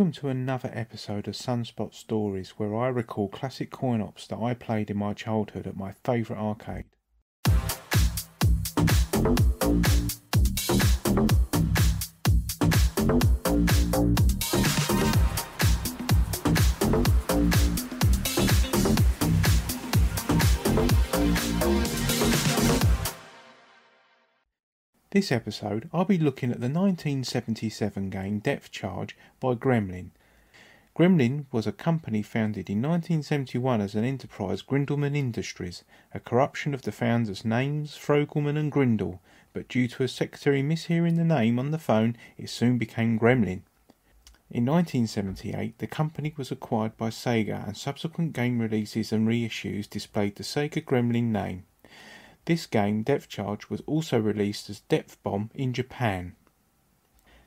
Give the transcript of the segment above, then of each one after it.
Welcome to another episode of Sunspot Stories where I recall classic coin ops that I played in my childhood at my favourite arcade. This episode, I'll be looking at the 1977 game Depth Charge by Gremlin. Gremlin was a company founded in 1971 as an enterprise Grindelman Industries, a corruption of the founders' names, Frogelman and Grindle, but due to a secretary mishearing the name on the phone, it soon became Gremlin. In 1978, the company was acquired by Sega, and subsequent game releases and reissues displayed the Sega Gremlin name. This game, Depth Charge, was also released as Depth Bomb in Japan.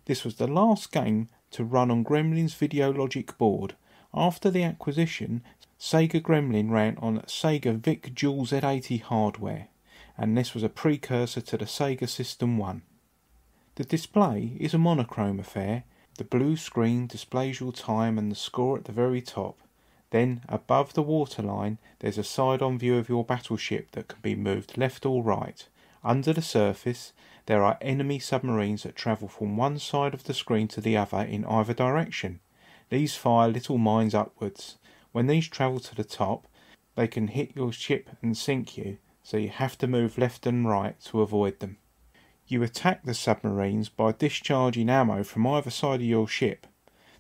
This was the last game to run on Gremlin's Videologic board. After the acquisition, Sega Gremlin ran on Sega VIC Dual Z80 hardware, and this was a precursor to the Sega System 1. The display is a monochrome affair. The blue screen displays your time and the score at the very top. Then, above the waterline, there's a side-on view of your battleship that can be moved left or right. Under the surface, there are enemy submarines that travel from one side of the screen to the other in either direction. These fire little mines upwards. When these travel to the top, they can hit your ship and sink you, so you have to move left and right to avoid them. You attack the submarines by discharging ammo from either side of your ship.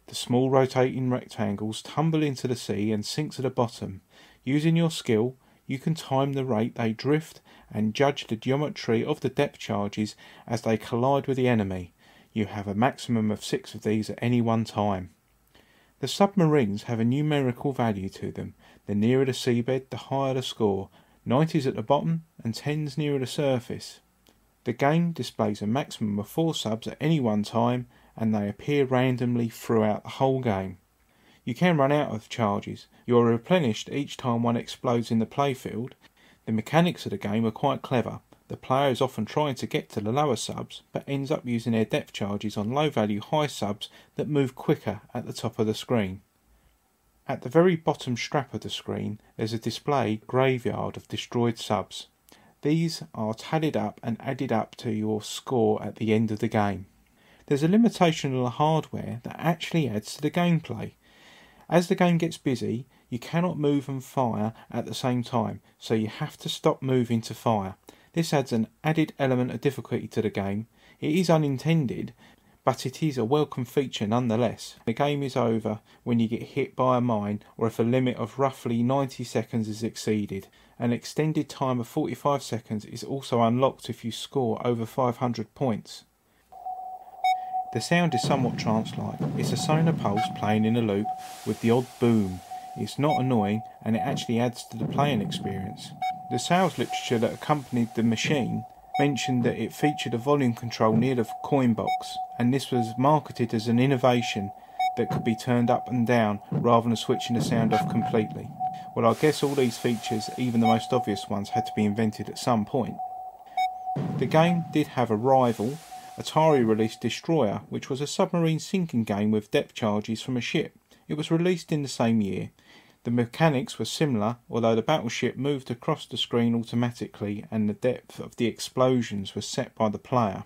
The small rotating rectangles tumble into the sea and sink to the bottom. Using your skill, you can time the rate they drift and judge the geometry of the depth charges as they collide with the enemy. You have a maximum of six of these at any one time. The submarines have a numerical value to them. The nearer the seabed, the higher the score. 90s at the bottom and 10s nearer the surface. The game displays a maximum of four subs at any one time and they appear randomly throughout the whole game. You can run out of charges. You are replenished each time one explodes in the playfield. The mechanics of the game are quite clever. The player is often trying to get to the lower subs, but ends up using their depth charges on low value high subs that move quicker at the top of the screen. At the very bottom strap of the screen, there's a display graveyard of destroyed subs. These are tallied up and added up to your score at the end of the game there's a limitation on the hardware that actually adds to the gameplay. As the game gets busy, you cannot move and fire at the same time, so you have to stop moving to fire. This adds an added element of difficulty to the game. It is unintended, but it is a welcome feature nonetheless. The game is over when you get hit by a mine or if a limit of roughly 90 seconds is exceeded. An extended time of 45 seconds is also unlocked if you score over 500 points. The sound is somewhat trance-like. It's a sonar pulse playing in a loop with the odd boom. It's not annoying and it actually adds to the playing experience. The sales literature that accompanied the machine mentioned that it featured a volume control near the coin box and this was marketed as an innovation that could be turned up and down rather than switching the sound off completely. Well, I guess all these features, even the most obvious ones, had to be invented at some point. The game did have a rival Atari released Destroyer, which was a submarine sinking game with depth charges from a ship. It was released in the same year. The mechanics were similar, although the battleship moved across the screen automatically and the depth of the explosions was set by the player.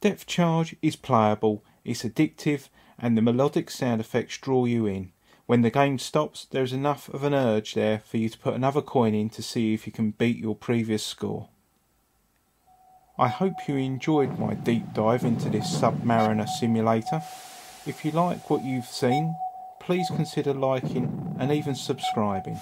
Depth Charge is playable, it's addictive, and the melodic sound effects draw you in. When the game stops, there is enough of an urge there for you to put another coin in to see if you can beat your previous score. I hope you enjoyed my deep dive into this Submariner simulator. If you like what you've seen, please consider liking and even subscribing.